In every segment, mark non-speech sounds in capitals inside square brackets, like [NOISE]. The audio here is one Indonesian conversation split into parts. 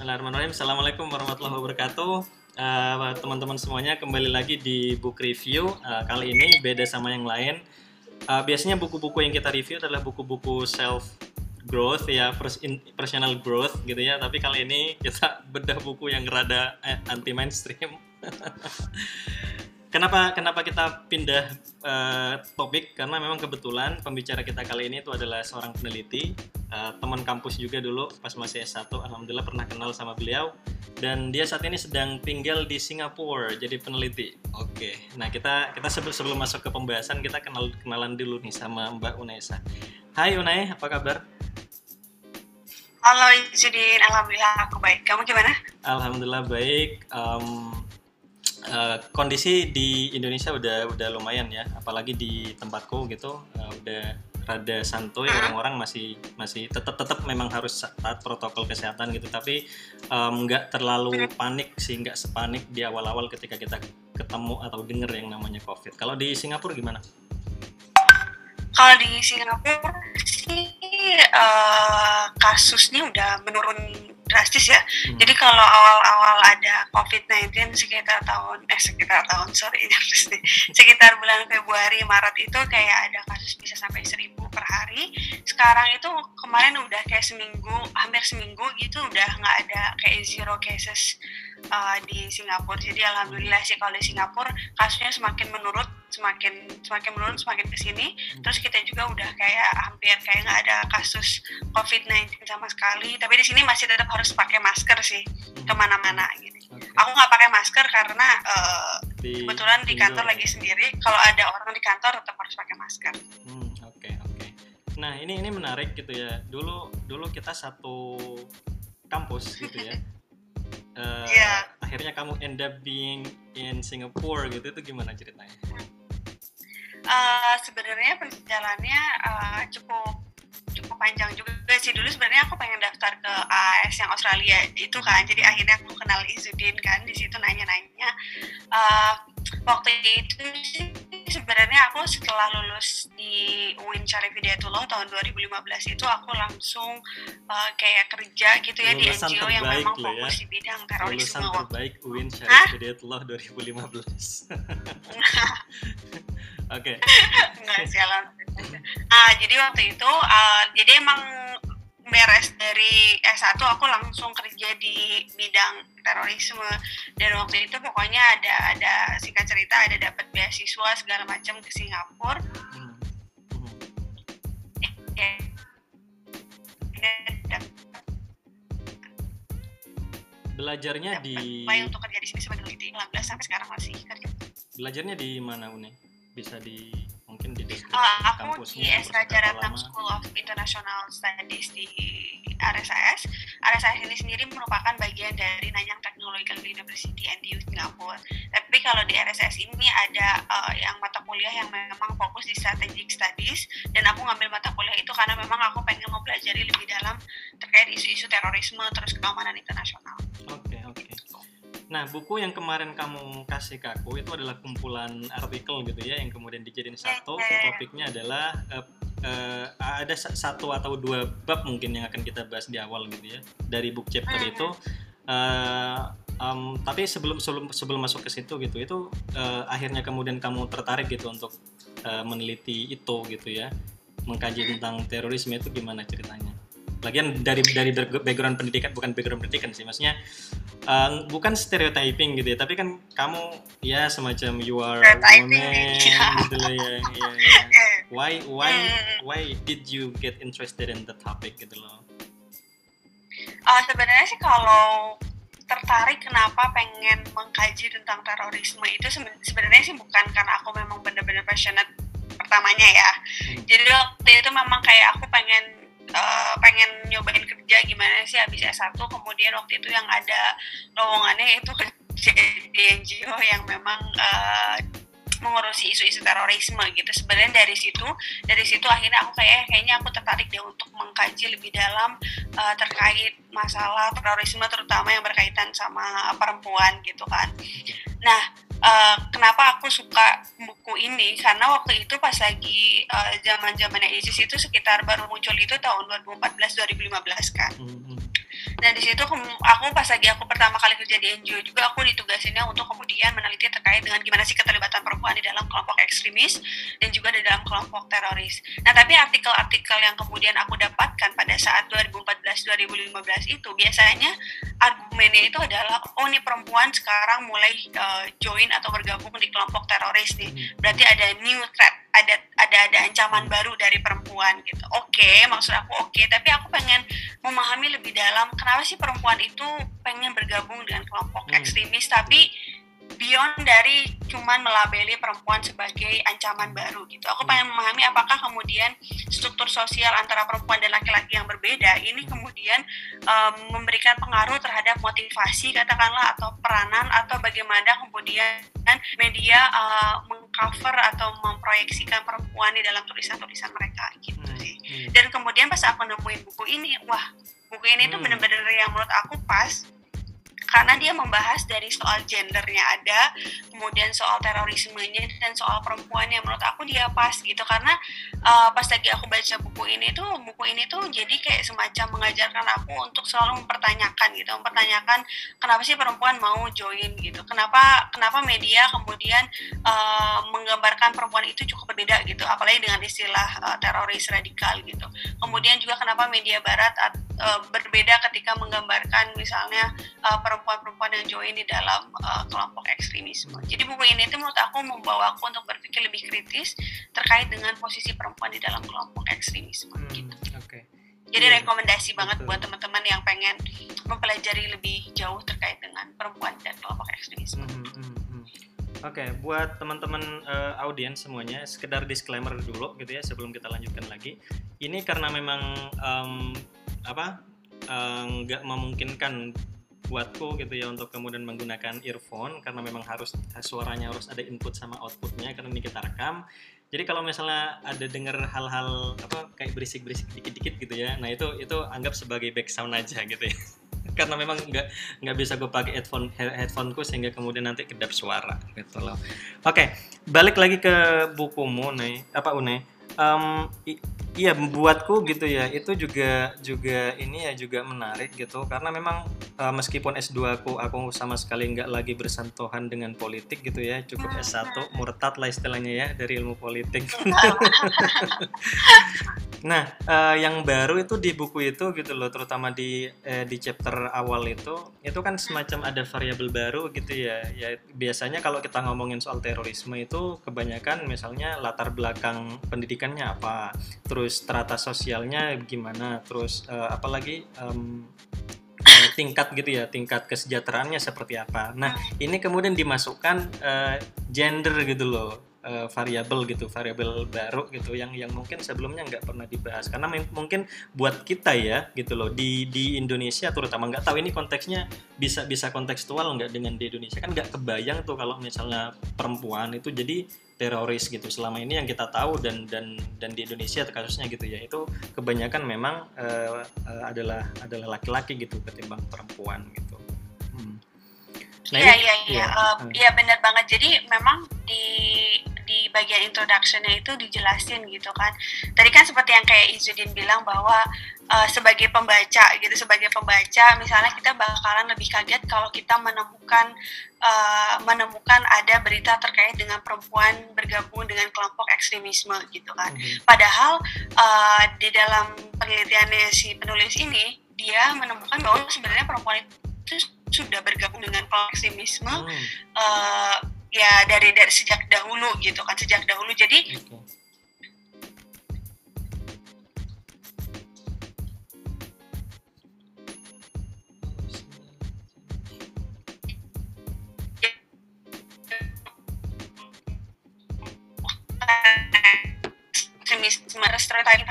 Bismillahirrahmanirrahim. Assalamualaikum warahmatullahi wabarakatuh. Uh, teman-teman semuanya kembali lagi di book review. Uh, kali ini beda sama yang lain. Uh, biasanya buku-buku yang kita review adalah buku-buku self growth ya personal growth gitu ya tapi kali ini kita [LAUGHS] bedah buku yang rada anti mainstream [LAUGHS] Kenapa kenapa kita pindah uh, topik? Karena memang kebetulan pembicara kita kali ini itu adalah seorang peneliti, uh, teman kampus juga dulu pas masih S1. Alhamdulillah pernah kenal sama beliau dan dia saat ini sedang tinggal di Singapura jadi peneliti. Oke. Nah, kita kita sebelum sebelum masuk ke pembahasan kita kenal kenalan dulu nih sama Mbak Unaisa. Hai Unai, apa kabar? Halo Judin, alhamdulillah aku baik. Kamu gimana? Alhamdulillah baik. Um, Uh, kondisi di Indonesia udah udah lumayan ya, apalagi di tempatku gitu uh, udah rada santuy orang-orang masih masih tetap tetap memang harus taat protokol kesehatan gitu tapi nggak um, terlalu panik sih nggak sepanik di awal-awal ketika kita ketemu atau denger yang namanya COVID. Kalau di Singapura gimana? Kalau di Singapura sih uh, kasusnya udah menurun drastis ya. Hmm. Jadi kalau awal-awal ada COVID-19 sekitar tahun eh sekitar tahun sorry sekitar bulan Februari Maret itu kayak ada kasus bisa sampai seribu per hari. Sekarang itu kemarin udah kayak seminggu hampir seminggu gitu udah nggak ada kayak zero cases uh, di Singapura. Jadi alhamdulillah sih kalau di Singapura kasusnya semakin menurun semakin semakin menurun semakin ke sini hmm. terus kita juga udah kayak hampir kayak nggak ada kasus COVID-19 sama sekali tapi di sini masih tetap harus pakai masker sih hmm. ke mana-mana gitu okay. aku nggak pakai masker karena uh, di, kebetulan di kantor lagi sendiri kalau ada orang di kantor tetap harus pakai masker hmm, oke okay, oke okay. nah ini ini menarik gitu ya dulu dulu kita satu kampus gitu ya uh, [LAUGHS] eh, yeah. akhirnya kamu end up being in Singapore gitu itu gimana ceritanya? Uh, sebenarnya perjalanannya uh, cukup cukup panjang juga sih dulu sebenarnya aku pengen daftar ke AS yang Australia itu kan jadi akhirnya aku kenal Izudin kan di situ nanya-nanya uh, waktu itu sebenarnya aku setelah lulus di UIN Syarif Hidayatullah tahun 2015 itu aku langsung uh, kayak kerja gitu ya Lulusan di NGO yang memang ya. fokus di bidang terorisme. Lulusan terbaik UIN Syarif Hidayatullah 2015. Oke. Enggak sialan. Ah, jadi waktu itu uh, jadi emang beres dari S1 aku langsung kerja di bidang terorisme dan waktu itu pokoknya ada ada singkat cerita ada dapat beasiswa segala macam ke Singapura. Hmm. Belajarnya di Baik untuk kerja di sini sebagai peneliti 15 sampai sekarang masih kerja. Belajarnya di mana Uni? Bisa di mungkin di uh, aku di S Raja Ratnam School of International Studies di RSIS. RSIS ini sendiri merupakan bagian dari Nanyang Technological University and di Singapore. Tapi kalau di RSIS ini ada uh, yang mata kuliah yang memang fokus di strategic studies dan aku ngambil mata kuliah itu karena memang aku pengen mau belajar lebih dalam terkait isu-isu terorisme terus keamanan internasional. Oke okay, oke. Okay. Nah, buku yang kemarin kamu kasih ke aku itu adalah kumpulan artikel gitu ya, yang kemudian dijadiin satu. Topiknya adalah uh, uh, ada satu atau dua bab mungkin yang akan kita bahas di awal gitu ya dari book chapter itu. Uh, um, tapi sebelum sebelum sebelum masuk ke situ gitu, itu uh, akhirnya kemudian kamu tertarik gitu untuk uh, meneliti itu gitu ya, mengkaji tentang terorisme itu gimana ceritanya? Lagian dari dari background pendidikan bukan background pendidikan sih, maksudnya uh, bukan stereotyping gitu ya tapi kan kamu ya semacam you are woman [LAUGHS] gitu loh ya, ya, ya. [LAUGHS] why why hmm. why did you get interested in the topic gitu loh uh, sebenarnya sih kalau tertarik kenapa pengen mengkaji tentang terorisme itu sebenarnya sih bukan karena aku memang benar-benar passionate pertamanya ya hmm. jadi waktu itu memang kayak aku pengen uh, pengen nyobain kerja gimana sih habis S1 kemudian waktu itu yang ada lowongannya itu kerja di NGO yang memang uh, mengurusi isu-isu terorisme gitu. Sebenarnya dari situ dari situ akhirnya aku kayak eh, kayaknya aku tertarik deh untuk mengkaji lebih dalam uh, terkait masalah terorisme terutama yang berkaitan sama perempuan gitu kan. Nah uh, kenapa aku suka buku ini karena waktu itu pas lagi uh, zaman zamannya ISIS itu sekitar baru muncul itu tahun 2014 2015 kan. Mm -hmm. Nah di situ aku pas lagi aku pertama kali kerja di NGO juga aku ditugasinnya untuk kemudian meneliti terkait dengan gimana sih keterlibatan perempuan di dalam kelompok ekstremis dan juga di dalam kelompok teroris. Nah tapi artikel-artikel yang kemudian aku dapatkan pada saat 2014-2015 itu biasanya argumennya itu adalah oh ini perempuan sekarang mulai uh, join atau bergabung di kelompok teroris nih. Hmm. Berarti ada new threat ada ada ada ancaman baru dari perempuan gitu. Oke, okay, maksud aku oke, okay, tapi aku pengen memahami lebih dalam kenapa sih perempuan itu pengen bergabung dengan kelompok hmm. ekstremis tapi beyond dari cuman melabeli perempuan sebagai ancaman baru gitu. Aku pengen memahami apakah kemudian struktur sosial antara perempuan dan laki-laki yang berbeda ini kemudian um, memberikan pengaruh terhadap motivasi katakanlah atau peranan atau bagaimana kemudian media uh, mengcover atau memproyeksikan perempuan di dalam tulisan-tulisan mereka gitu hmm, sih. Hmm. Dan kemudian pas aku nemuin buku ini, wah buku ini tuh hmm. bener-bener yang menurut aku pas karena dia membahas dari soal gendernya ada, kemudian soal terorismenya dan soal perempuan yang menurut aku dia pas gitu karena uh, pas lagi aku baca buku ini tuh buku ini tuh jadi kayak semacam mengajarkan aku untuk selalu mempertanyakan gitu, mempertanyakan kenapa sih perempuan mau join gitu, kenapa kenapa media kemudian uh, menggambarkan perempuan itu cukup berbeda gitu, apalagi dengan istilah uh, teroris radikal gitu. Kemudian juga kenapa media barat uh, berbeda ketika menggambarkan misalnya uh, perempuan perempuan-perempuan yang join di dalam uh, kelompok ekstremisme. Jadi buku ini itu menurut aku membawa aku untuk berpikir lebih kritis terkait dengan posisi perempuan di dalam kelompok ekstremisme. Hmm, gitu. Okay. Jadi yeah. rekomendasi banget buat teman-teman yang pengen mempelajari lebih jauh terkait dengan perempuan dan kelompok ekstremisme. Hmm, hmm, hmm. Oke, okay, buat teman-teman uh, audiens semuanya, sekedar disclaimer dulu gitu ya sebelum kita lanjutkan lagi. Ini karena memang um, apa nggak uh, memungkinkan buatku gitu ya untuk kemudian menggunakan earphone karena memang harus suaranya harus ada input sama outputnya karena ini kita rekam. Jadi kalau misalnya ada dengar hal-hal apa kayak berisik-berisik dikit-dikit gitu ya nah itu itu anggap sebagai background aja gitu ya. [LAUGHS] Karena memang nggak nggak bisa gue pakai headphone headphoneku sehingga kemudian nanti kedap suara. Gitu loh oke balik lagi ke bukumu nih apa une um, iya buatku gitu ya. Itu juga juga ini ya juga menarik gitu. Karena memang uh, meskipun S2 aku aku sama sekali nggak lagi bersentuhan dengan politik gitu ya. Cukup S1 murtad lah istilahnya ya dari ilmu politik [LAUGHS] nah uh, yang baru itu di buku itu gitu loh terutama di eh, di chapter awal itu itu kan semacam ada variabel baru gitu ya. Ya biasanya kalau kita ngomongin soal terorisme itu kebanyakan misalnya latar belakang pendidikannya apa terus strata sosialnya gimana terus uh, apalagi um, uh, tingkat gitu ya tingkat kesejahteraannya seperti apa. Nah ini kemudian dimasukkan uh, gender gitu loh uh, variabel gitu variabel baru gitu yang yang mungkin sebelumnya nggak pernah dibahas. Karena mungkin buat kita ya gitu loh di di Indonesia terutama nggak tahu ini konteksnya bisa bisa kontekstual nggak dengan di Indonesia. Kan nggak kebayang tuh kalau misalnya perempuan itu jadi teroris gitu selama ini yang kita tahu dan dan dan di Indonesia kasusnya gitu ya. Itu kebanyakan memang uh, uh, adalah adalah laki-laki gitu ketimbang perempuan gitu. Hmm. Nah, iya iya iya iya benar banget jadi memang di di bagian introductionnya itu dijelasin gitu kan. Tadi kan seperti yang kayak Izudin bilang bahwa uh, sebagai pembaca gitu, sebagai pembaca misalnya kita bakalan lebih kaget kalau kita menemukan uh, menemukan ada berita terkait dengan perempuan bergabung dengan kelompok ekstremisme gitu kan. Mm-hmm. Padahal uh, di dalam penelitiannya si penulis ini dia menemukan bahwa sebenarnya perempuan itu sudah bergabung dengan kelompok ekstremisme. Mm. Uh, ya dari dari sejak dahulu gitu kan sejak dahulu jadi okay.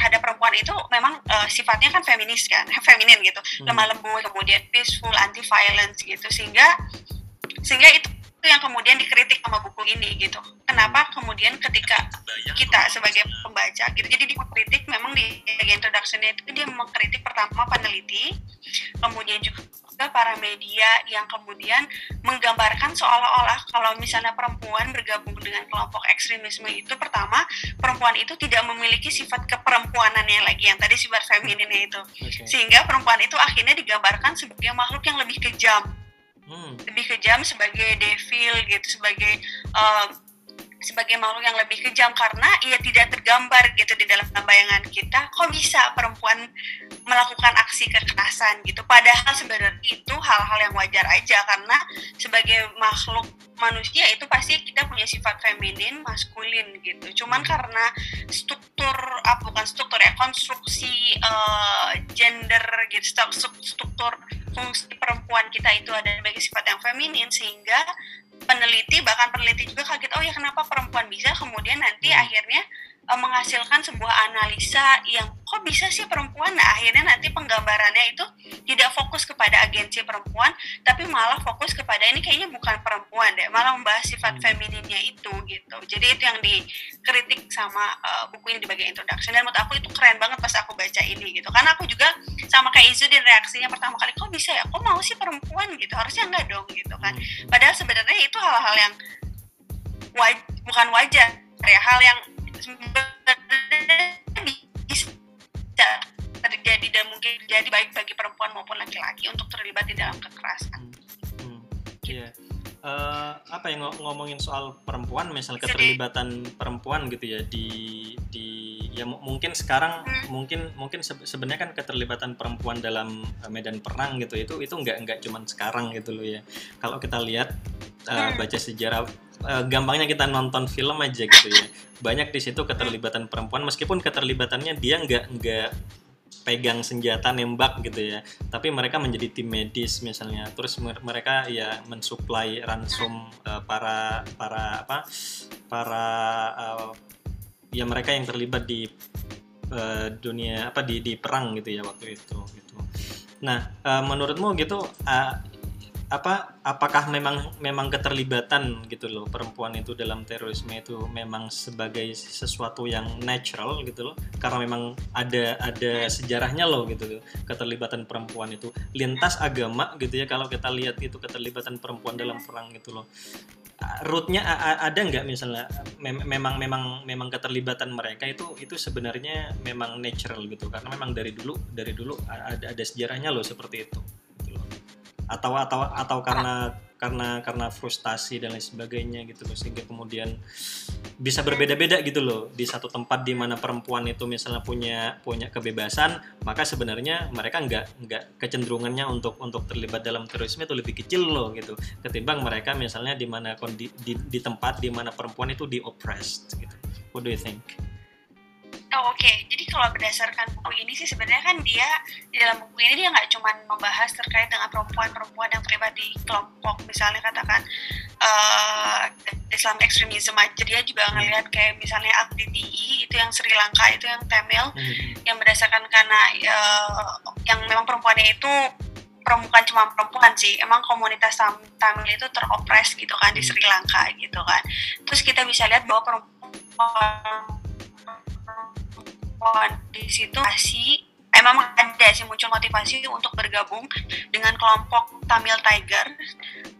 terhadap perempuan itu memang uh, sifatnya kan feminis kan [LAUGHS] feminin gitu hmm. lemah lembut kemudian peaceful anti violence gitu sehingga sehingga itu itu yang kemudian dikritik sama buku ini gitu. Kenapa kemudian ketika kita sebagai pembaca gitu, jadi di kritik memang di bagian introduction itu dia mengkritik pertama peneliti, kemudian juga juga para media yang kemudian menggambarkan seolah-olah kalau misalnya perempuan bergabung dengan kelompok ekstremisme itu pertama perempuan itu tidak memiliki sifat keperempuanannya lagi yang tadi sifat femininnya itu okay. sehingga perempuan itu akhirnya digambarkan sebagai makhluk yang lebih kejam hmm. lebih kejam sebagai devil gitu sebagai uh, sebagai makhluk yang lebih kejam karena ia tidak tergambar gitu di dalam bayangan kita kok bisa perempuan melakukan aksi kekerasan gitu? Padahal sebenarnya itu hal-hal yang wajar aja karena sebagai makhluk manusia itu pasti kita punya sifat feminin maskulin gitu. Cuman karena struktur apa bukan struktur ya konstruksi uh, gender gitu struktur fungsi perempuan kita itu ada sebagai sifat yang feminin sehingga peneliti bahkan peneliti juga kaget oh ya kenapa perempuan bisa kemudian nanti hmm. akhirnya menghasilkan sebuah analisa yang kok bisa sih perempuan? Nah akhirnya nanti penggambarannya itu tidak fokus kepada agensi perempuan tapi malah fokus kepada ini kayaknya bukan perempuan deh malah membahas sifat hmm. femininnya itu gitu. Jadi itu yang dikritik sama uh, buku ini di bagian introduction. Dan menurut aku itu keren banget pas aku baca ini gitu. Karena aku juga sama kayak Izu di reaksinya pertama kali kok bisa ya? Kok mau sih perempuan? Gitu. Harusnya enggak dong gitu kan. Hmm. padahal sebenarnya itu hal-hal yang waj bukan wajar ya hal yang bisa terjadi dan mungkin terjadi baik bagi perempuan maupun laki-laki untuk terlibat di dalam kekerasan. Hmm. Iya. Yeah. Uh, apa yang ngomongin soal perempuan, misal keterlibatan perempuan gitu ya di di ya mungkin sekarang hmm. mungkin mungkin sebenarnya kan keterlibatan perempuan dalam eh, medan perang gitu itu itu nggak nggak cuman sekarang gitu loh ya. Kalau kita lihat uh, baca sejarah uh, gampangnya kita nonton film aja gitu ya. Banyak di situ keterlibatan perempuan meskipun keterlibatannya dia nggak nggak pegang senjata nembak gitu ya. Tapi mereka menjadi tim medis misalnya. Terus mereka ya mensuplai ransum uh, para para apa para uh, ya mereka yang terlibat di uh, dunia apa di di perang gitu ya waktu itu gitu. Nah uh, menurutmu gitu uh, apa apakah memang memang keterlibatan gitu loh perempuan itu dalam terorisme itu memang sebagai sesuatu yang natural gitu loh. Karena memang ada ada sejarahnya loh gitu keterlibatan perempuan itu. Lintas agama gitu ya kalau kita lihat itu keterlibatan perempuan dalam perang gitu loh. Rootnya ada nggak misalnya memang memang memang keterlibatan mereka itu itu sebenarnya memang natural gitu. Karena memang dari dulu dari dulu ada ada sejarahnya loh seperti itu atau atau atau karena karena karena frustasi dan lain sebagainya gitu loh sehingga kemudian bisa berbeda-beda gitu loh. Di satu tempat di mana perempuan itu misalnya punya punya kebebasan maka sebenarnya mereka nggak nggak kecenderungannya untuk untuk terlibat dalam terorisme itu lebih kecil loh gitu. Ketimbang mereka misalnya di mana di, di, di tempat di mana perempuan itu di oppressed gitu. What do you think? Oh oke, okay. jadi kalau berdasarkan buku ini sih sebenarnya kan dia di dalam buku ini dia nggak cuma membahas terkait dengan perempuan-perempuan yang terlibat di kelompok misalnya katakan uh, Islam extremism aja dia juga ngelihat kayak misalnya LGBTI itu yang Sri Lanka itu yang Tamil hmm. yang berdasarkan karena uh, yang memang perempuannya itu bukan cuma perempuan sih emang komunitas Tamil itu teropres gitu kan di hmm. Sri Lanka gitu kan terus kita bisa lihat bahwa perempuan di situ masih emang ada sih muncul motivasi untuk bergabung dengan kelompok Tamil Tiger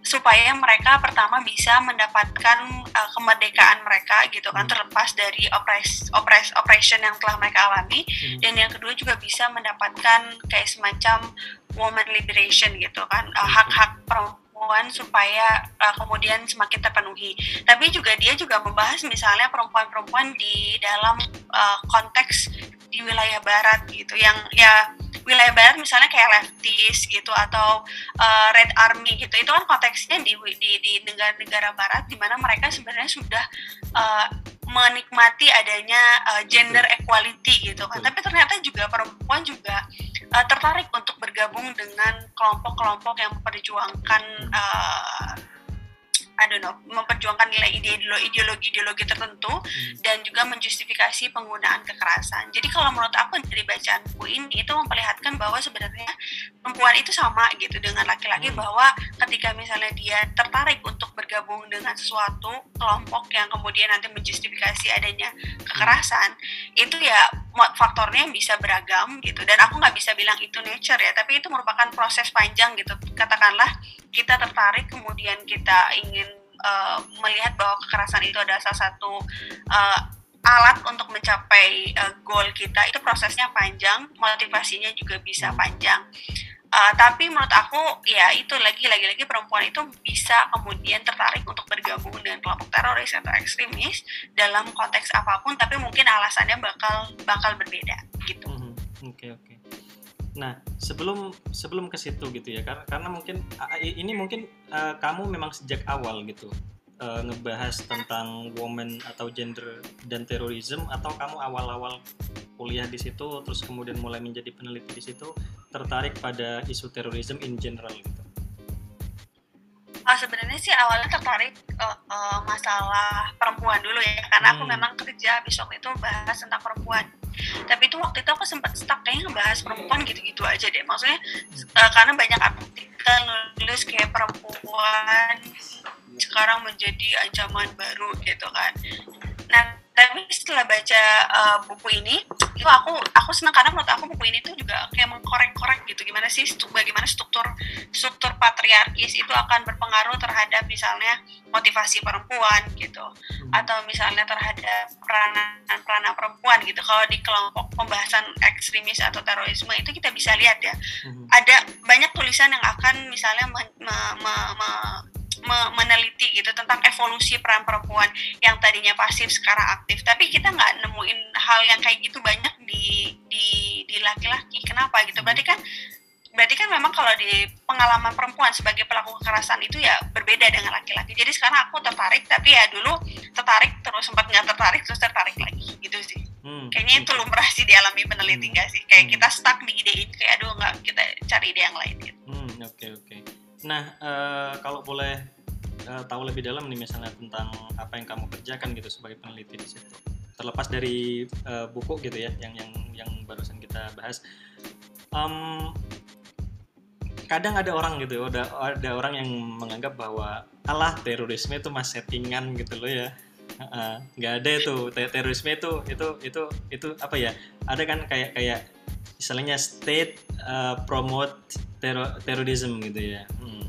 supaya mereka pertama bisa mendapatkan uh, kemerdekaan mereka gitu kan hmm. terlepas dari opres opres operation yang telah mereka alami hmm. dan yang kedua juga bisa mendapatkan kayak semacam woman liberation gitu kan uh, hak-hak perempuan perempuan supaya uh, kemudian semakin terpenuhi. Tapi juga dia juga membahas misalnya perempuan-perempuan di dalam uh, konteks di wilayah barat gitu. Yang ya wilayah barat misalnya kayak leftis gitu atau uh, red army gitu. Itu kan konteksnya di di di negara-negara barat di mana mereka sebenarnya sudah uh, menikmati adanya uh, gender equality gitu kan. Tapi ternyata juga perempuan juga uh, tertarik untuk bergabung dengan kelompok-kelompok yang memperjuangkan uh, I don't know, memperjuangkan nilai ideologi-ideologi tertentu hmm. dan juga menjustifikasi penggunaan kekerasan. Jadi kalau menurut aku dari bacaan buku ini itu memperlihatkan bahwa sebenarnya perempuan itu sama gitu dengan laki-laki hmm. bahwa ketika misalnya dia tertarik untuk bergabung dengan sesuatu kelompok yang kemudian nanti menjustifikasi adanya kekerasan, itu ya faktornya bisa beragam gitu dan aku nggak bisa bilang itu nature ya tapi itu merupakan proses panjang gitu katakanlah kita tertarik kemudian kita ingin uh, melihat bahwa kekerasan itu adalah salah satu uh, alat untuk mencapai uh, goal kita itu prosesnya panjang motivasinya juga bisa panjang Uh, tapi menurut aku ya itu lagi lagi lagi perempuan itu bisa kemudian tertarik untuk bergabung dengan kelompok teroris atau ekstremis dalam konteks apa pun tapi mungkin alasannya bakal bakal berbeda gitu. Oke mm -hmm. oke. Okay, okay. Nah sebelum sebelum ke situ gitu ya karena karena mungkin ini mungkin uh, kamu memang sejak awal gitu uh, ngebahas tentang woman atau gender dan terorisme atau kamu awal-awal kuliah di situ terus kemudian mulai menjadi peneliti di situ tertarik pada isu terorisme in general gitu? Oh, sebenarnya sih awalnya tertarik uh, uh, masalah perempuan dulu ya karena hmm. aku memang kerja besok itu bahas tentang perempuan tapi itu waktu itu aku sempat stuck kayaknya ngebahas perempuan gitu-gitu aja deh. Maksudnya uh, karena banyak artikel nulis kayak perempuan sekarang menjadi ancaman baru gitu kan. Nah tapi setelah baca uh, buku ini itu aku aku senang karena menurut aku buku ini tuh juga kayak mengkorek-korek gitu gimana sih bagaimana struktur struktur patriarkis itu akan berpengaruh terhadap misalnya motivasi perempuan gitu hmm. atau misalnya terhadap peranan peranan perempuan gitu kalau di kelompok pembahasan ekstremis atau terorisme itu kita bisa lihat ya hmm. ada banyak tulisan yang akan misalnya me, me, me, me, meneliti gitu tentang evolusi peran perempuan yang tadinya pasif sekarang aktif tapi kita nggak nemuin hal yang kayak gitu banyak di di di laki-laki kenapa gitu berarti kan berarti kan memang kalau di pengalaman perempuan sebagai pelaku kekerasan itu ya berbeda dengan laki-laki jadi sekarang aku tertarik tapi ya dulu tertarik terus sempat nggak tertarik terus tertarik lagi gitu sih hmm. kayaknya itu lumrah sih dialami peneliti hmm. nggak sih kayak hmm. kita stuck di ide ini kayak aduh nggak kita cari ide yang lain gitu hmm, oke okay, oke okay. Nah, uh, kalau boleh uh, tahu lebih dalam nih misalnya tentang apa yang kamu kerjakan gitu sebagai peneliti di situ. Terlepas dari uh, buku gitu ya, yang yang yang barusan kita bahas. Um, kadang ada orang gitu, ada ada orang yang menganggap bahwa alah terorisme itu mas settingan gitu loh ya nggak uh, ada itu terorisme itu itu itu itu apa ya ada kan kayak kayak istilahnya state uh, promote teror terorisme gitu ya. Hmm.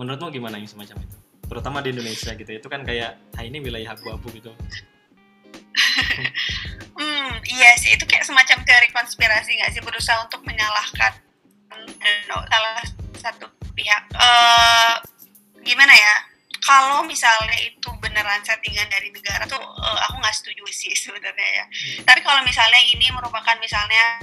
menurutmu gimana yang semacam itu? Terutama di Indonesia gitu. Itu kan kayak ah ini wilayah abu-abu gitu. [LAUGHS] Hmm iya sih. Itu kayak semacam teori konspirasi nggak sih? Berusaha untuk menyalahkan know, salah satu pihak. Uh, gimana ya? Kalau misalnya itu beneran settingan dari negara tuh uh, aku nggak setuju sih [LAUGHS] sebenarnya ya. Hmm. Tapi kalau misalnya ini merupakan misalnya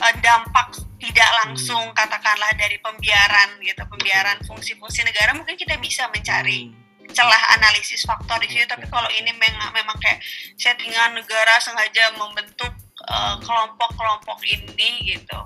uh, dampak tidak langsung hmm. katakanlah dari pembiaran gitu, pembiaran fungsi-fungsi negara mungkin kita bisa mencari hmm. celah analisis faktor di situ. Tapi kalau ini memang memang kayak settingan negara sengaja membentuk kelompok-kelompok uh, kelompok -kelompok ini gitu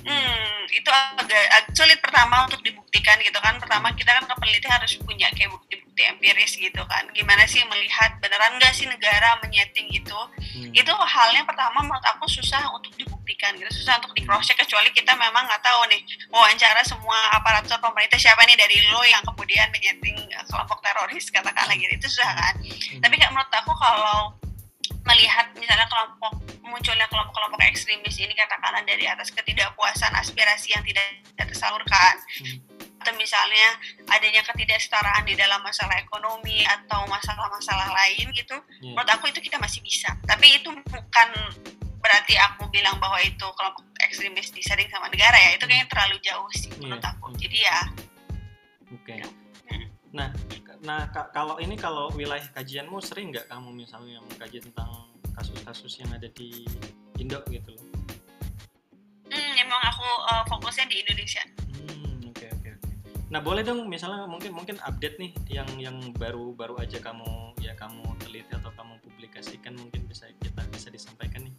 Hmm, itu agak, agak sulit pertama untuk dibuktikan gitu kan. Pertama kita kan peneliti harus punya kayak bukti-bukti empiris gitu kan. Gimana sih melihat beneran nggak sih negara menyeting gitu? Hmm. Itu halnya pertama menurut aku susah untuk dibuktikan gitu, susah untuk di cross check kecuali kita memang nggak tahu nih wawancara semua aparatur pemerintah siapa nih dari lo yang kemudian menyeting kelompok teroris katakanlah gitu itu susah kan. Hmm. Tapi kayak menurut aku kalau melihat misalnya kelompok munculnya kelompok-kelompok ekstremis ini katakanlah dari atas ketidakpuasan aspirasi yang tidak tersalurkan hmm. atau misalnya adanya ketidaksetaraan di dalam masalah ekonomi atau masalah-masalah lain gitu yeah. menurut aku itu kita masih bisa tapi itu bukan berarti aku bilang bahwa itu kelompok ekstremis disaring sama negara ya itu kayaknya terlalu jauh sih yeah. menurut aku jadi ya oke okay. hmm. nah nah kalau ini kalau wilayah kajianmu sering nggak kamu misalnya mengkaji tentang kasus-kasus yang ada di Indo gitu loh? Hmm, emang aku uh, fokusnya di Indonesia. Hmm, oke okay, oke okay, oke. Okay. Nah boleh dong misalnya mungkin mungkin update nih yang yang baru baru aja kamu ya kamu teliti atau kamu publikasikan mungkin bisa kita bisa disampaikan nih.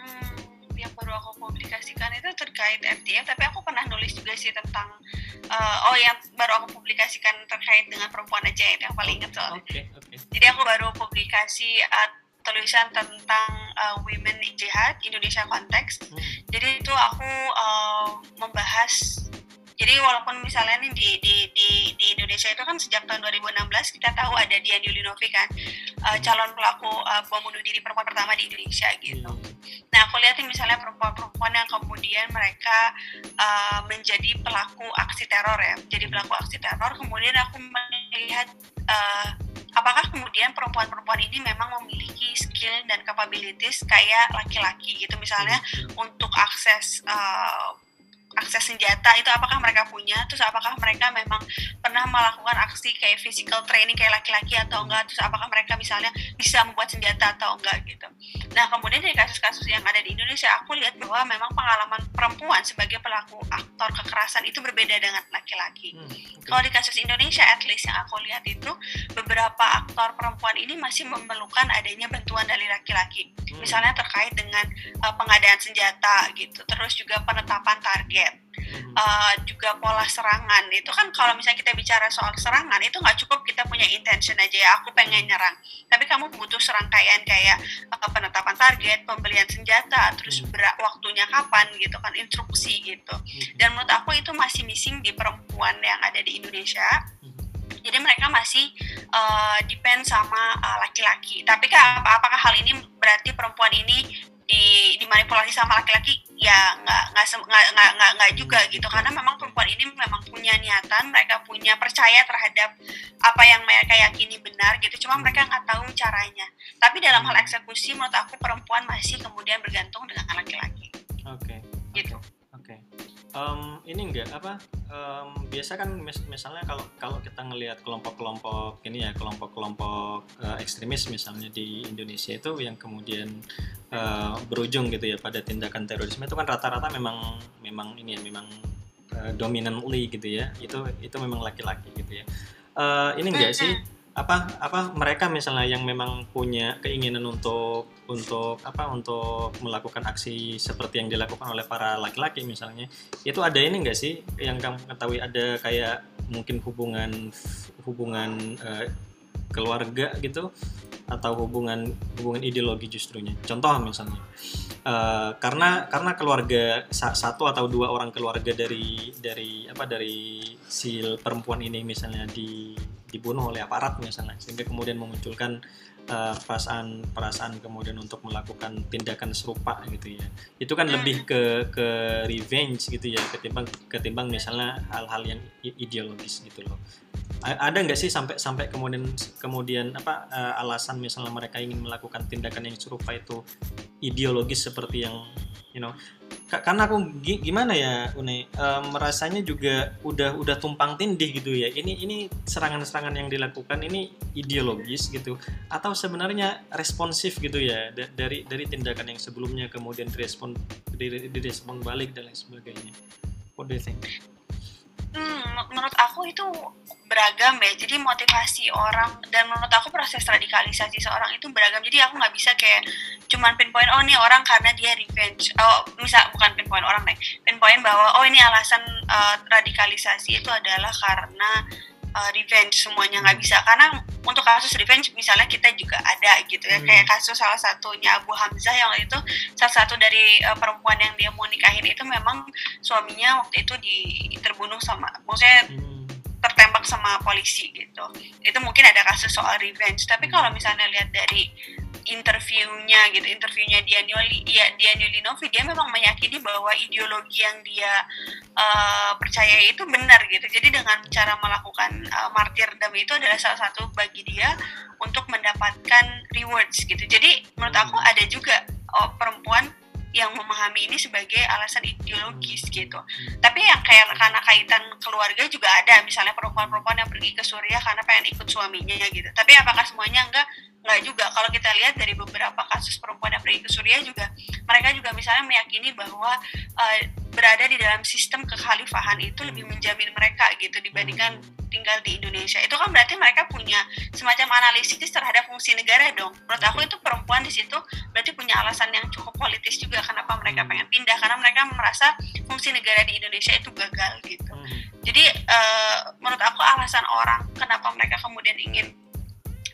Hmm, yang baru aku publikasikan itu terkait FTF, tapi aku pernah nulis juga sih tentang uh, oh yang baru aku publikasikan terkait dengan perempuan aja itu yang paling inget soalnya. Okay, okay. Jadi aku baru publikasi uh, tulisan tentang uh, women in jihad Indonesia konteks. Hmm. Jadi itu aku uh, membahas jadi walaupun misalnya nih di, di, di, di Indonesia itu kan sejak tahun 2016 kita tahu ada Dian Yulinovi kan uh, calon pelaku uh, bom bunuh diri perempuan pertama di Indonesia gitu. Hmm. Nah aku lihat misalnya perempuan-perempuan yang kemudian mereka uh, menjadi pelaku aksi teror ya, jadi pelaku aksi teror. Kemudian aku melihat uh, apakah kemudian perempuan-perempuan ini memang memiliki skill dan capabilities kayak laki-laki gitu misalnya hmm. untuk akses uh, akses senjata itu apakah mereka punya terus apakah mereka memang pernah melakukan aksi kayak physical training kayak laki-laki atau enggak terus apakah mereka misalnya bisa membuat senjata atau enggak gitu nah kemudian dari kasus-kasus yang ada di Indonesia aku lihat bahwa memang pengalaman perempuan sebagai pelaku aktor kekerasan itu berbeda dengan laki-laki hmm, okay. kalau di kasus Indonesia at least yang aku lihat itu beberapa aktor perempuan ini masih memerlukan adanya bantuan dari laki-laki hmm. misalnya terkait dengan uh, pengadaan senjata gitu terus juga penetapan target target uh, juga pola serangan. Itu kan kalau misalnya kita bicara soal serangan itu nggak cukup kita punya intention aja ya aku pengen nyerang. Tapi kamu butuh serangkaian kayak uh, penetapan target pembelian senjata terus hmm. berak waktunya kapan gitu kan instruksi gitu. Hmm. dan menurut aku itu masih missing di perempuan yang ada di Indonesia. Jadi mereka masih uh, depend sama laki-laki. Uh, Tapi kan apakah hal ini berarti perempuan ini di dimanipulasi sama laki-laki ya nggak nggak nggak nggak nggak juga gitu karena memang perempuan ini memang punya niatan mereka punya percaya terhadap apa yang mereka yakini benar gitu cuma mereka nggak tahu caranya tapi dalam hal eksekusi menurut aku perempuan masih kemudian bergantung dengan laki-laki oke okay. gitu. Um, ini enggak apa um, biasa kan mis misalnya kalau kalau kita ngelihat kelompok-kelompok ini ya kelompok-kelompok uh, ekstremis misalnya di Indonesia itu yang kemudian uh, berujung gitu ya pada tindakan terorisme itu kan rata-rata memang memang ini ya memang uh, dominantly gitu ya. Itu itu memang laki-laki gitu ya. Uh, ini enggak sih? [LAUGHS] Apa apa mereka misalnya yang memang punya keinginan untuk untuk apa untuk melakukan aksi seperti yang dilakukan oleh para laki-laki misalnya itu ada ini enggak sih yang kamu ketahui? Ada kayak mungkin hubungan hubungan uh, keluarga gitu atau hubungan hubungan ideologi justrunya? Contoh misalnya uh, karena karena keluarga satu atau dua orang keluarga dari dari apa dari si perempuan ini misalnya di dibunuh oleh aparat misalnya sehingga kemudian memunculkan uh, perasaan perasaan kemudian untuk melakukan tindakan serupa gitu ya. Itu kan lebih ke ke revenge gitu ya ketimbang ketimbang misalnya hal-hal yang ideologis gitu loh. Ada nggak sih sampai sampai kemudian kemudian apa uh, alasan misalnya mereka ingin melakukan tindakan yang serupa itu ideologis seperti yang know. Karena aku gimana ya Une? Uh, merasanya juga udah udah tumpang tindih gitu ya. Ini ini serangan-serangan yang dilakukan ini ideologis gitu. Atau sebenarnya responsif gitu ya dari dari tindakan yang sebelumnya kemudian direspon direspon balik dan lain sebagainya. What do you think? Hmm, menurut aku itu beragam ya. Jadi motivasi orang dan menurut aku proses radikalisasi seorang itu beragam. Jadi aku nggak bisa kayak cuman pinpoint oh ini orang karena dia revenge. Oh misal bukan pinpoint orang nih. Pinpoint bahwa oh ini alasan uh, radikalisasi itu adalah karena uh, revenge semuanya nggak bisa. Karena untuk kasus revenge misalnya kita juga ada gitu ya. Hmm. kayak kasus salah satunya Abu Hamzah yang itu salah satu dari uh, perempuan yang dia mau nikahin itu memang suaminya waktu itu di terbunuh sama maksudnya hmm. tertembak sama polisi gitu. Itu mungkin ada kasus soal revenge. Tapi kalau misalnya lihat dari interviewnya gitu interviewnya Dian Yoli ya Dian Yolinovi dia memang meyakini bahwa ideologi yang dia uh, percaya itu benar gitu jadi dengan cara melakukan uh, martyrdom itu adalah salah satu bagi dia untuk mendapatkan rewards gitu jadi menurut aku ada juga oh, perempuan yang memahami ini sebagai alasan ideologis gitu. Tapi yang kayak karena kaitan keluarga juga ada, misalnya perempuan-perempuan yang pergi ke Suriah karena pengen ikut suaminya gitu. Tapi apakah semuanya enggak? Enggak juga. Kalau kita lihat dari beberapa kasus perempuan yang pergi ke Suriah juga, mereka juga misalnya meyakini bahwa uh, berada di dalam sistem kekhalifahan itu lebih menjamin mereka gitu dibandingkan tinggal di Indonesia. Itu kan berarti mereka punya semacam analisis terhadap fungsi negara dong. Menurut aku itu perempuan di situ berarti punya alasan yang cukup politis juga kenapa mereka pengen pindah karena mereka merasa fungsi negara di Indonesia itu gagal gitu. Hmm. Jadi uh, menurut aku alasan orang kenapa mereka kemudian ingin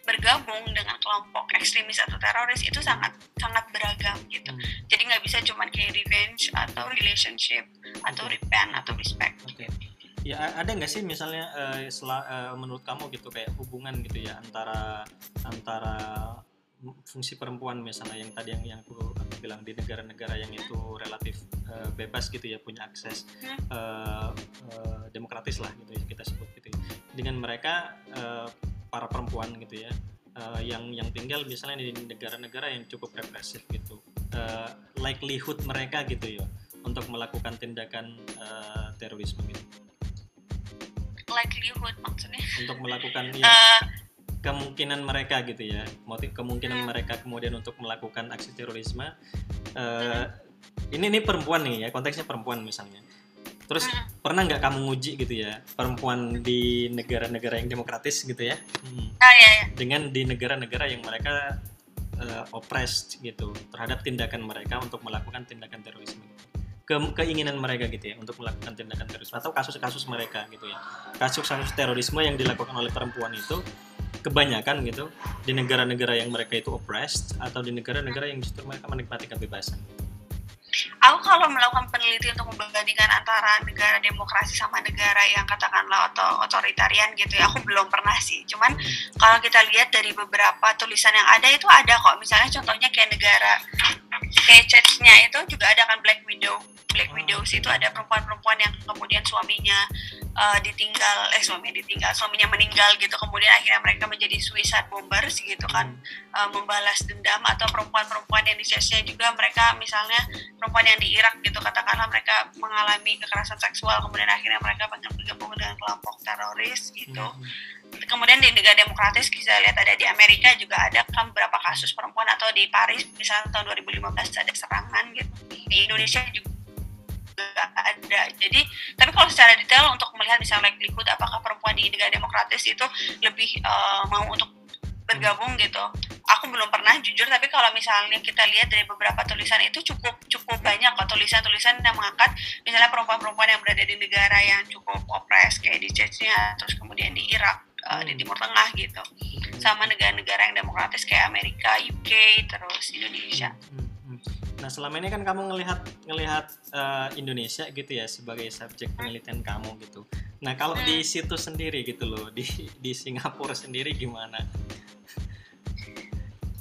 bergabung dengan kelompok ekstremis atau teroris itu sangat sangat beragam gitu. Hmm. Jadi nggak bisa cuma kayak revenge atau relationship atau repent atau respect. Okay. ya ada nggak sih misalnya uh, sel- uh, menurut kamu gitu kayak hubungan gitu ya antara antara fungsi perempuan misalnya yang tadi yang yang aku, aku bilang di negara-negara yang itu relatif uh, bebas gitu ya punya akses uh, uh, demokratis lah gitu ya kita sebut gitu ya. dengan mereka uh, para perempuan gitu ya. Uh, yang yang tinggal misalnya di negara-negara yang cukup represif gitu. Uh, likelihood mereka gitu ya untuk melakukan tindakan uh, terorisme gitu. Likelihood maksudnya? Untuk melakukan ya uh, kemungkinan mereka gitu ya. Motif kemungkinan hmm. mereka kemudian untuk melakukan aksi terorisme. Uh, hmm. ini ini perempuan nih ya konteksnya perempuan misalnya terus hmm. pernah nggak kamu nguji gitu ya perempuan di negara-negara yang demokratis gitu ya hmm. ah, iya, iya. dengan di negara-negara yang mereka uh, oppressed gitu terhadap tindakan mereka untuk melakukan tindakan terorisme ke keinginan mereka gitu ya untuk melakukan tindakan terorisme atau kasus-kasus mereka gitu ya kasus-kasus terorisme yang dilakukan oleh perempuan itu kebanyakan gitu di negara-negara yang mereka itu oppressed atau di negara-negara yang justru mereka menikmati kebebasan. Aku kalau melakukan penelitian untuk membandingkan antara negara demokrasi sama negara yang katakanlah atau otoritarian gitu ya, aku belum pernah sih. Cuman hmm. kalau kita lihat dari beberapa tulisan yang ada itu ada kok. Misalnya contohnya kayak negara kayak church-nya itu juga ada kan Black Widow Black Widows itu ada perempuan-perempuan yang kemudian suaminya uh, ditinggal eh suaminya ditinggal suaminya meninggal gitu. Kemudian akhirnya mereka menjadi suicide bombers gitu kan. Uh, membalas dendam atau perempuan-perempuan yang di churchnya juga. Mereka misalnya perempuan yang di Irak gitu katakanlah mereka mengalami kekerasan seksual. Kemudian akhirnya mereka bergabung dengan kelompok teroris gitu. Hmm. kemudian di negara demokratis kita lihat ada di Amerika juga ada kan beberapa kasus perempuan atau di Paris misalnya tahun 2015 ada serangan gitu. Di Indonesia juga ada. Jadi, tapi kalau secara detail untuk melihat misalnya likelihood apakah perempuan di negara demokratis itu lebih uh, mau untuk bergabung gitu. Aku belum pernah jujur, tapi kalau misalnya kita lihat dari beberapa tulisan itu cukup cukup banyak kok tulisan-tulisan yang mengangkat misalnya perempuan-perempuan yang berada di negara yang cukup opres kayak di Chechnya, terus kemudian di Irak, uh, di Timur Tengah gitu, sama negara-negara yang demokratis kayak Amerika, UK, terus Indonesia. Hmm, hmm. Nah selama ini kan kamu ngelihat ngelihat uh, Indonesia gitu ya sebagai subjek penelitian kamu gitu. Nah kalau di hmm. situ sendiri gitu loh di di Singapura sendiri gimana?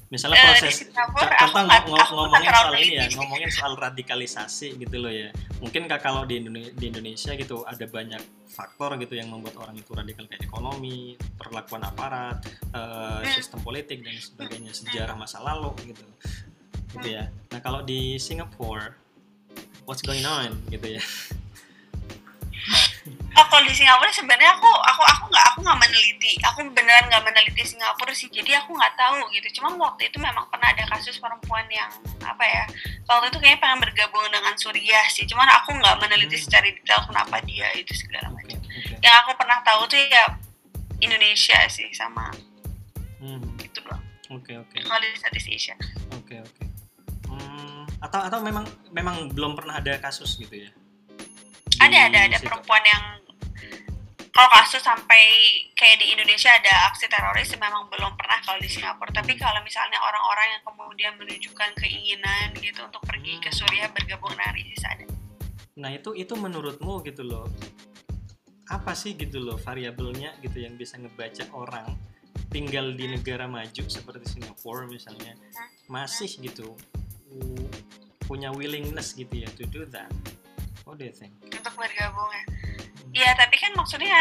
Misalnya eh, proses uh, contoh ng ngomongin soal ini ya ngomongin soal radikalisasi gitu loh ya. Mungkin kalau di Indonesia, di Indonesia gitu ada banyak faktor gitu yang membuat orang itu radikal kayak ekonomi, perlakuan aparat, uh, sistem politik dan sebagainya, sejarah masa lalu gitu gitu ya. Nah kalau di Singapura what's going on? Gitu ya. [LAUGHS] Oh, kalau di Singapura sebenarnya aku aku aku nggak aku nggak meneliti. Aku beneran nggak meneliti Singapura sih. Jadi aku nggak tahu gitu. Cuma waktu itu memang pernah ada kasus perempuan yang apa ya waktu itu kayaknya pengen bergabung dengan Suriah sih. Cuman aku nggak meneliti hmm. secara detail kenapa dia itu segala macam. okay, okay. yang aku pernah tahu tuh ya Indonesia sih sama hmm. gitu loh. Oke okay, oke. Okay. kalau di Southeast Asia atau atau memang memang belum pernah ada kasus gitu ya? Ada ada ada situ. perempuan yang kalau kasus sampai kayak di Indonesia ada aksi teroris memang belum pernah kalau di Singapura. Tapi kalau misalnya orang-orang yang kemudian menunjukkan keinginan gitu untuk pergi ke hmm. Suriah bergabung dengan ISIS ada. Nah itu itu menurutmu gitu loh apa sih gitu loh variabelnya gitu yang bisa ngebaca orang tinggal di negara maju seperti Singapura misalnya? Hmm. masih gitu punya willingness gitu ya to do that. What do you think? Untuk bergabung ya Iya tapi kan maksudnya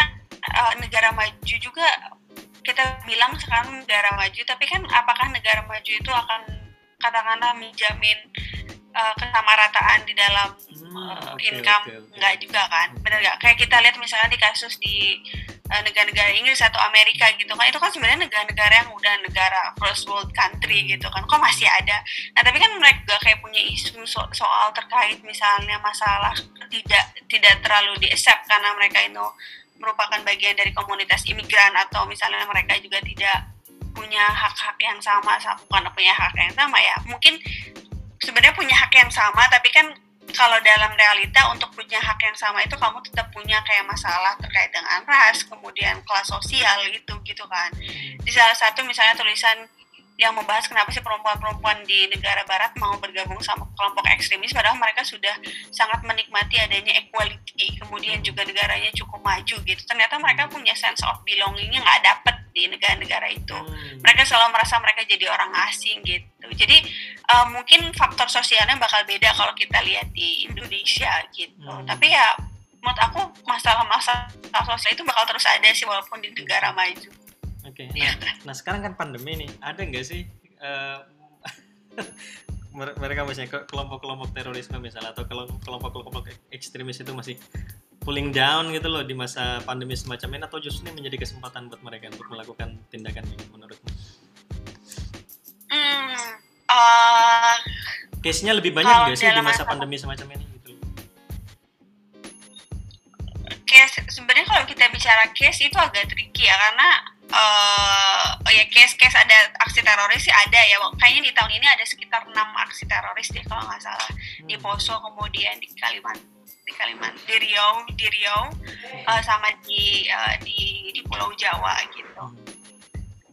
uh, negara maju juga kita bilang sekarang negara maju tapi kan apakah negara maju itu akan katakanlah menjamin uh, kesamarataan di dalam hmm, uh, okay, income okay, okay. nggak juga kan? Benar nggak? Kayak kita lihat misalnya di kasus di negara-negara Inggris atau Amerika gitu kan itu kan sebenarnya negara-negara yang udah negara first world country gitu kan kok masih ada? Nah tapi kan mereka kayak punya isu so soal terkait misalnya masalah tidak tidak terlalu di accept karena mereka itu merupakan bagian dari komunitas imigran atau misalnya mereka juga tidak punya hak-hak yang sama bukan punya hak yang sama ya mungkin sebenarnya punya hak yang sama tapi kan kalau dalam realita untuk punya hak yang sama itu kamu tetap punya kayak masalah terkait dengan ras kemudian kelas sosial gitu gitu kan. Di salah satu misalnya tulisan yang membahas kenapa sih perempuan-perempuan di negara barat mau bergabung sama kelompok ekstremis padahal mereka sudah sangat menikmati adanya equality kemudian juga negaranya cukup maju gitu. Ternyata mereka punya sense of belongingnya nggak dapet di negara-negara itu. Hmm. mereka selalu merasa mereka jadi orang asing gitu. Jadi uh, mungkin faktor sosialnya bakal beda kalau kita lihat di Indonesia gitu. Hmm. tapi ya menurut aku masalah-masalah sosial itu bakal terus ada sih walaupun di negara maju Oke, nah, nah sekarang kan pandemi nih, ada nggak sih [LAUGHS] mer- mereka misalnya ke- kelompok-kelompok terorisme misalnya atau kelom- kelompok-kelompok ek- ekstremis itu masih pulling down gitu loh di masa pandemi semacam ini atau justru ini menjadi kesempatan buat mereka untuk melakukan tindakan ini menurutmu? hmm, uh, Case-nya lebih banyak nggak sih di masa masa- pandemi semacam ini gitu loh? case sebenarnya kalau kita bicara case itu agak tricky ya karena eh oh ya case-case ada aksi teroris sih ada ya. Kayaknya di tahun ini ada sekitar enam aksi teroris deh kalau nggak salah. Di Hmm. Poso kemudian di Kalimantan di Kalimantan di Riau di Riau eh, sama di eh, di di Pulau Jawa gitu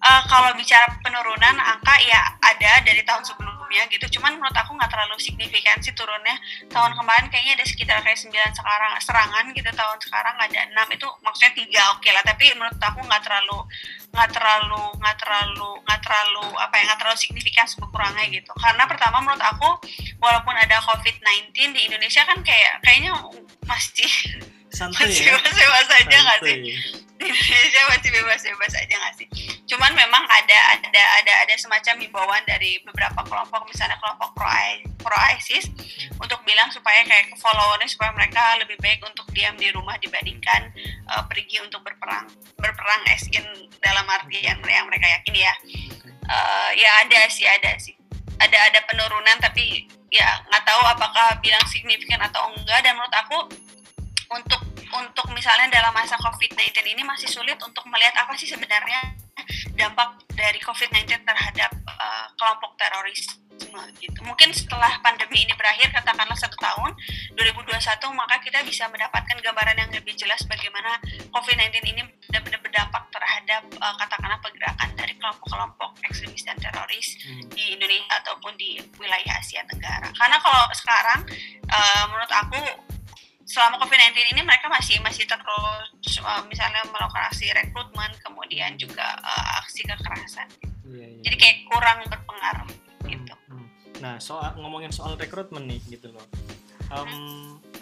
Eh, kalau bicara penurunan angka ya ada dari tahun sebelumnya gitu. Cuman menurut aku nggak terlalu signifikan sih turunnya. Tahun kemarin kayaknya ada sekitar kayak 9 sekarang serangan gitu tahun sekarang ada enam. Itu maksudnya tiga oke lah. Tapi menurut aku nggak terlalu nggak terlalu nggak terlalu nggak terlalu apa ya nggak terlalu signifikan berkurangnya gitu. Karena pertama menurut aku walaupun ada COVID-19 di Indonesia kan kayak kayaknya masih Santai masih ya. bebas-bebas aja nggak sih [LAUGHS] Indonesia masih bebas-bebas aja nggak sih? Cuman memang ada ada ada ada semacam himbauan dari beberapa kelompok, misalnya kelompok pro pro ISIS untuk bilang supaya kayak followernya supaya mereka lebih baik untuk diam di rumah dibandingkan uh, pergi untuk berperang berperang as dalam artian yang mereka yakini ya. Uh, ya ada sih ada sih ada ada penurunan tapi ya nggak tahu apakah bilang signifikan atau enggak dan menurut aku untuk untuk misalnya dalam masa COVID-19 ini masih sulit untuk melihat apa sih sebenarnya dampak dari COVID-19 terhadap uh, kelompok terorisme gitu. Mungkin setelah pandemi ini berakhir, katakanlah satu tahun, 2021, maka kita bisa mendapatkan gambaran yang lebih jelas bagaimana COVID-19 ini benar-benar berdampak terhadap uh, katakanlah pergerakan dari kelompok-kelompok ekstremis dan teroris Hmm. di Indonesia ataupun di wilayah Asia Tenggara. Karena kalau sekarang uh, menurut aku selama COVID-19 ini mereka masih masih terus uh, misalnya melakukan aksi rekrutmen kemudian juga uh, aksi kekerasan. Iya, iya. Jadi kayak kurang berpengaruh gitu. Hmm. Nah, soal ngomongin soal rekrutmen nih gitu loh. Em,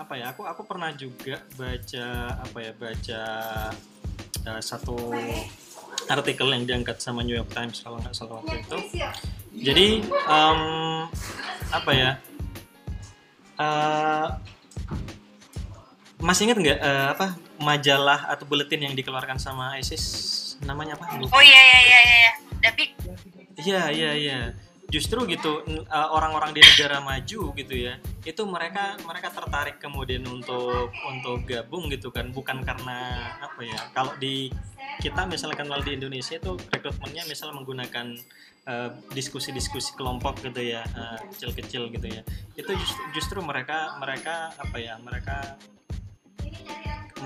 apa ya? Aku aku pernah juga baca apa ya? Baca eh, satu artikel yang diangkat sama New York Times kalau nggak salah waktu itu. Jadi em, apa ya? Eh, masih ingat nggak eh, apa majalah atau buletin yang dikeluarkan sama ISIS namanya apa? Lupa. Oh iya iya iya iya. Tapi Iya iya iya. Justru gitu uh, orang-orang di negara maju gitu ya, itu mereka mereka tertarik kemudian untuk untuk gabung gitu kan, bukan karena apa ya? Kalau di kita misalkan kalau di Indonesia itu rekrutmennya misal menggunakan uh, diskusi-diskusi kelompok gitu ya, uh, kecil-kecil gitu ya. Itu justru, justru mereka mereka apa ya? Mereka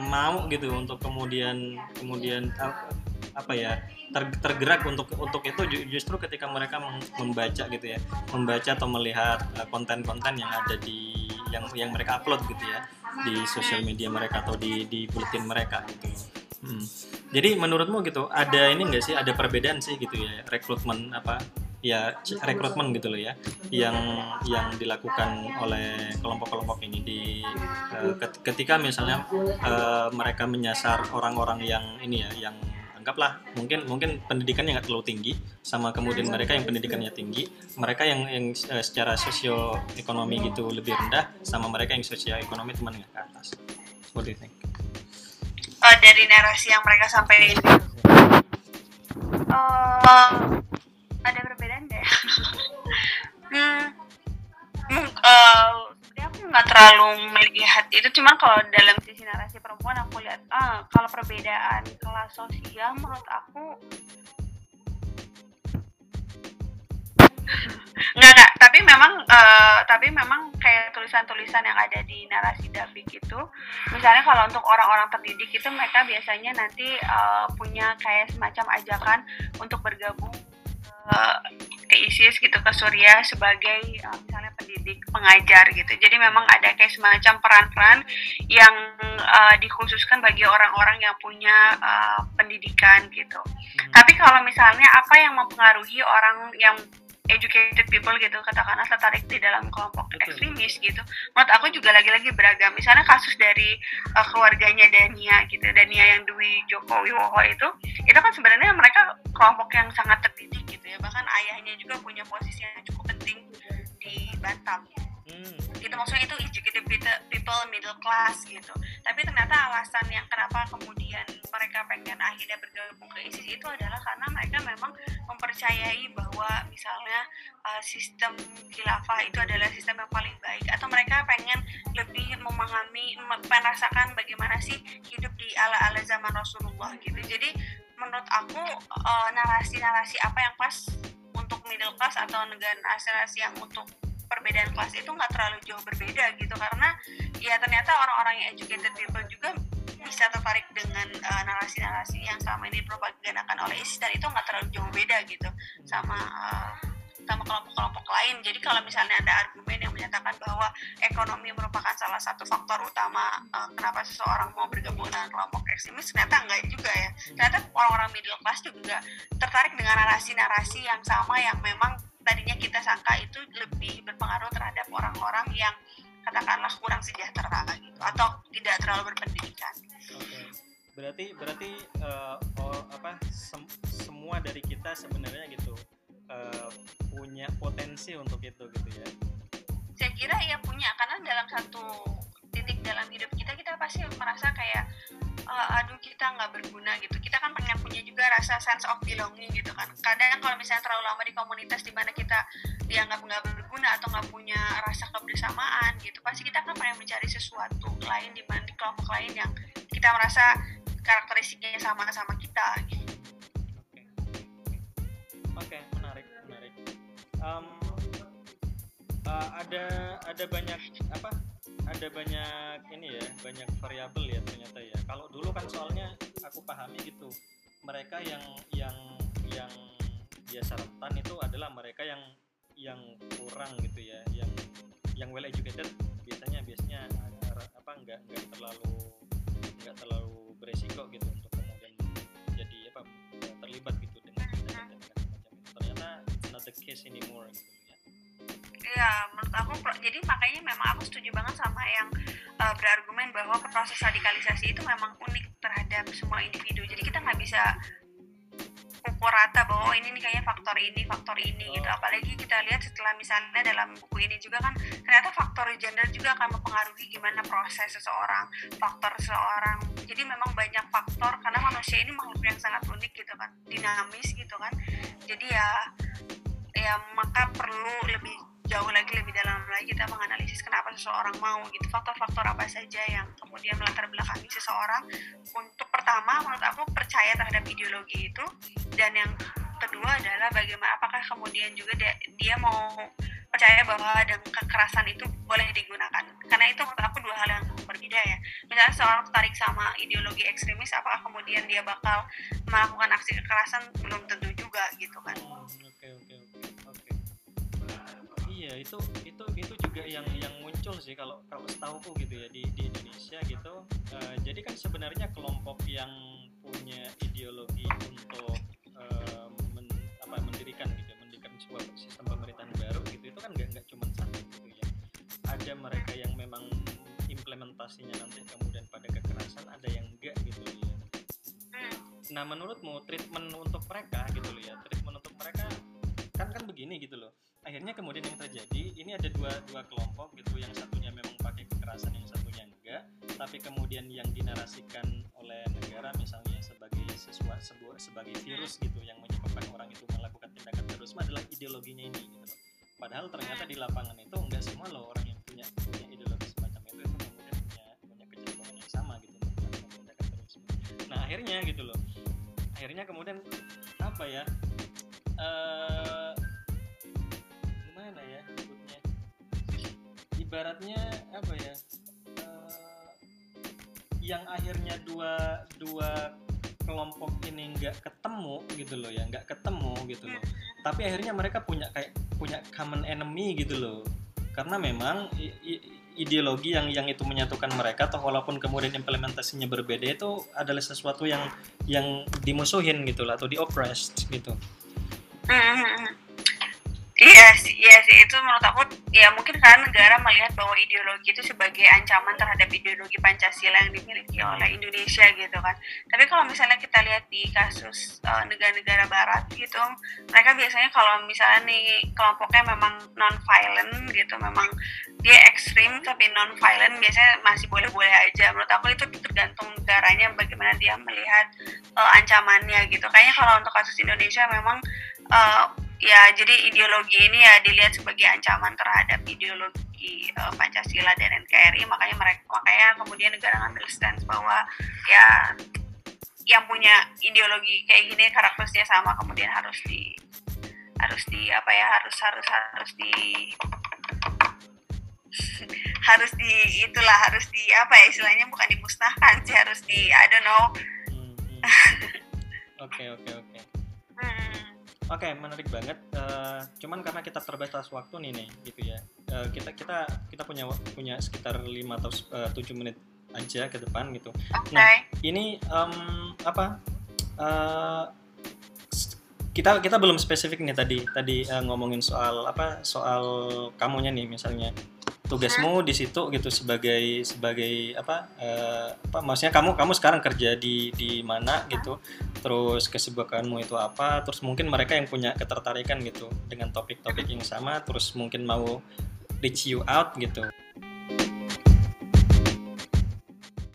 mau gitu untuk kemudian kemudian uh, apa ya ter- tergerak untuk untuk itu ju- justru ketika mereka mem- membaca gitu ya membaca atau melihat uh, konten-konten yang ada di yang yang mereka upload gitu ya di sosial media mereka atau di di bulletin mereka gitu Hmm. jadi menurutmu gitu ada ini enggak sih ada perbedaan sih gitu ya rekrutmen apa ya rekrutmen gitu loh ya yang yang dilakukan oleh kelompok-kelompok ini di uh, ket- ketika misalnya uh, mereka menyasar orang-orang yang ini ya yang anggaplah mungkin mungkin pendidikannya nggak terlalu tinggi sama kemudian mereka yang pendidikannya tinggi mereka yang yang eh, secara sosioekonomi gitu lebih rendah sama mereka yang sosioekonomi teman ke atas. What do you think? Uh, dari narasi yang mereka sampaikan. Uh, uh, aku nggak terlalu melihat itu. Cuma kalau dalam sisi narasi perempuan aku lihat ah kalau perbedaan kelas sosial menurut aku nggak nggak. Tapi memang eh, tapi memang kayak tulisan-tulisan yang ada di narasi David itu misalnya kalau untuk orang-orang terdidik itu mereka biasanya nanti eh, punya kayak semacam ajakan untuk bergabung ke, ISIS gitu ke Suriah sebagai eh, misalnya pendidik peng- mengajar gitu. Jadi memang ada kayak semacam peran-peran yang uh, dikhususkan bagi orang-orang yang punya uh, pendidikan gitu. Hmm. Tapi kalau misalnya apa yang mempengaruhi orang yang educated people gitu katakanlah tertarik di dalam kelompok ekstremis gitu menurut aku juga lagi-lagi beragam misalnya kasus dari uh, keluarganya Dania gitu Dania yang Dwi Joko Wiwowo itu itu kan sebenarnya mereka kelompok yang sangat terdidik ya. Bahkan ayahnya juga punya posisi yang cukup penting di Batam. Hmm. gitu maksudnya itu educated people middle class gitu. Tapi ternyata alasan yang kenapa kemudian mereka pengen akhirnya bergabung ke ISIS itu adalah karena mereka memang mempercayai bahwa misalnya uh, sistem khilafah itu adalah sistem yang paling baik. Atau mereka pengen lebih memahami merasakan bagaimana sih hidup di ala-ala zaman Rasulullah gitu. Jadi menurut aku uh, narasi-narasi apa yang pas untuk middle class atau negara narasi yang untuk perbedaan kelas itu nggak terlalu jauh berbeda gitu. Karena ya ternyata orang-orang yang educated people juga bisa tertarik dengan uh, narasi-narasi yang selama ini dipropagandakan oleh ISIS dan itu nggak terlalu jauh beda gitu sama uh, sama kelompok-kelompok lain. Jadi kalau misalnya ada argumen yang menyatakan bahwa ekonomi merupakan salah satu faktor utama uh, kenapa seseorang mau bergabung dengan kelompok ekstremis, ternyata enggak juga ya. Ternyata orang-orang middle class juga tertarik dengan narasi-narasi yang sama yang memang tadinya kita sangka itu lebih berpengaruh terhadap orang-orang yang katakanlah kurang sejahtera gitu atau tidak terlalu berpendidikan. Okay. Berarti berarti uh, oh, apa sem semua dari kita sebenarnya gitu uh, punya potensi untuk itu gitu ya? Saya kira ya punya karena dalam satu titik dalam hidup kita kita pasti merasa kayak uh, aduh kita nggak berguna gitu kita kan pengen punya juga rasa sense of belonging gitu kan kadang kalau misalnya terlalu lama di komunitas di mana kita dianggap nggak berguna atau nggak punya rasa kebersamaan gitu pasti kita kan pengen mencari sesuatu lain di mana di kelompok lain yang kita merasa karakteristiknya sama sama kita gitu. Oke, okay. Um, uh, ada ada banyak apa? Ada banyak ini ya banyak variabel ya ternyata ya. Kalau dulu kan soalnya aku pahami gitu mereka yang yang yang biasa rentan itu adalah mereka yang yang kurang gitu ya yang yang well educated biasanya biasanya apa enggak enggak terlalu enggak terlalu beresiko gitu untuk kemudian jadi apa terlibat gitu dengan ternyata not the case anymore gitu Iya, menurut aku jadi makanya memang aku setuju banget sama yang uh, berargumen bahwa proses radikalisasi itu memang unik terhadap semua individu. Jadi kita nggak bisa pukul rata bahwa oh, ini nih kayaknya faktor ini, faktor ini gitu. Apalagi kita lihat setelah misalnya dalam buku ini juga kan ternyata faktor gender juga akan mempengaruhi gimana proses seseorang, faktor seseorang. Jadi memang banyak faktor karena manusia ini makhluk yang sangat unik gitu kan, dinamis gitu kan. Jadi ya ya maka perlu lebih jauh lagi lebih dalam lagi kita menganalisis kenapa seseorang mau gitu. Faktor-faktor apa saja yang kemudian melatar belakangi seseorang. Untuk pertama menurut aku percaya terhadap ideologi itu. Dan yang kedua adalah bagaimana apakah kemudian juga dia, dia mau percaya bahwa dan kekerasan itu boleh digunakan. Karena itu menurut aku dua hal yang berbeda ya. Misalnya seorang tertarik sama ideologi ekstremis apakah kemudian dia bakal melakukan aksi kekerasan? Belum tentu juga gitu kan. Okay iya itu itu itu juga yang yang muncul sih kalau kalau setahuku gitu ya di di Indonesia gitu. Uh, jadi kan sebenarnya kelompok yang punya ideologi untuk uh, men, apa mendirikan gitu mendirikan sebuah sistem pemerintahan baru gitu itu kan nggak nggak cuma satu gitu ya. Ada mereka yang memang implementasinya nanti kemudian pada kekerasan ada yang enggak gitu ya. Nah menurutmu treatment untuk mereka gitu loh ya treatment untuk mereka kan kan begini gitu loh akhirnya kemudian yang terjadi ini ada dua dua kelompok gitu yang satunya memang pakai kekerasan yang satunya enggak. Tapi kemudian yang dinarasikan oleh negara misalnya sebagai sesuatu sebuah sebagai virus gitu yang menyebabkan orang itu melakukan tindakan terorisme adalah ideologinya ini gitu loh. padahal ternyata di lapangan itu enggak semua loh orang yang punya punya ideologi semacam itu itu kemudian punya punya kecenderungan yang sama gitu melakukan tindakan terorisme. Nah akhirnya gitu loh. Akhirnya kemudian apa ya? Uh, ibaratnya apa ya uh, yang akhirnya dua dua kelompok ini nggak ketemu gitu loh ya nggak ketemu gitu loh tapi akhirnya mereka punya kayak punya common enemy gitu loh karena memang ideologi yang yang itu menyatukan mereka atau walaupun kemudian implementasinya berbeda itu adalah sesuatu yang yang dimusuhin gitu lah atau di gitu. Mm-hmm. Iya sih, iya sih itu menurut aku ya mungkin karena negara melihat bahwa ideologi itu sebagai ancaman terhadap ideologi Pancasila yang dimiliki oleh Indonesia gitu kan. Tapi kalau misalnya kita lihat di kasus uh, negara-negara Barat gitu, mereka biasanya kalau misalnya nih kelompoknya memang non violent gitu, memang dia ekstrim tapi non violent biasanya masih boleh-boleh aja. Menurut aku itu tergantung negaranya bagaimana dia melihat uh, ancamannya gitu. Kayaknya kalau untuk kasus Indonesia memang uh, ya jadi ideologi ini ya dilihat sebagai ancaman terhadap ideologi uh, Pancasila dan NKRI makanya mereka makanya kemudian negara ngambil stance bahwa ya yang punya ideologi kayak gini karakternya sama kemudian harus di harus di apa ya harus harus harus di harus di itulah harus di apa ya istilahnya bukan dimusnahkan sih harus di I don't know hmm, hmm. [LAUGHS] oke oke oke. Oke, okay, menarik banget. Uh, cuman karena kita terbatas waktu nih nih, gitu ya. Uh, kita kita kita punya punya sekitar 5 atau eh, uh, 7 menit aja ke depan gitu. Okay. Nah, ini um, apa? Uh, kita kita belum spesifik nih tadi tadi uh, ngomongin soal apa soal kamunya nih misalnya tugasmu di situ gitu sebagai sebagai apa uh, apa maksudnya kamu kamu sekarang kerja di di mana gitu terus kesibukanmu itu apa terus mungkin mereka yang punya ketertarikan gitu dengan topik-topik yang sama terus mungkin mau reach you out gitu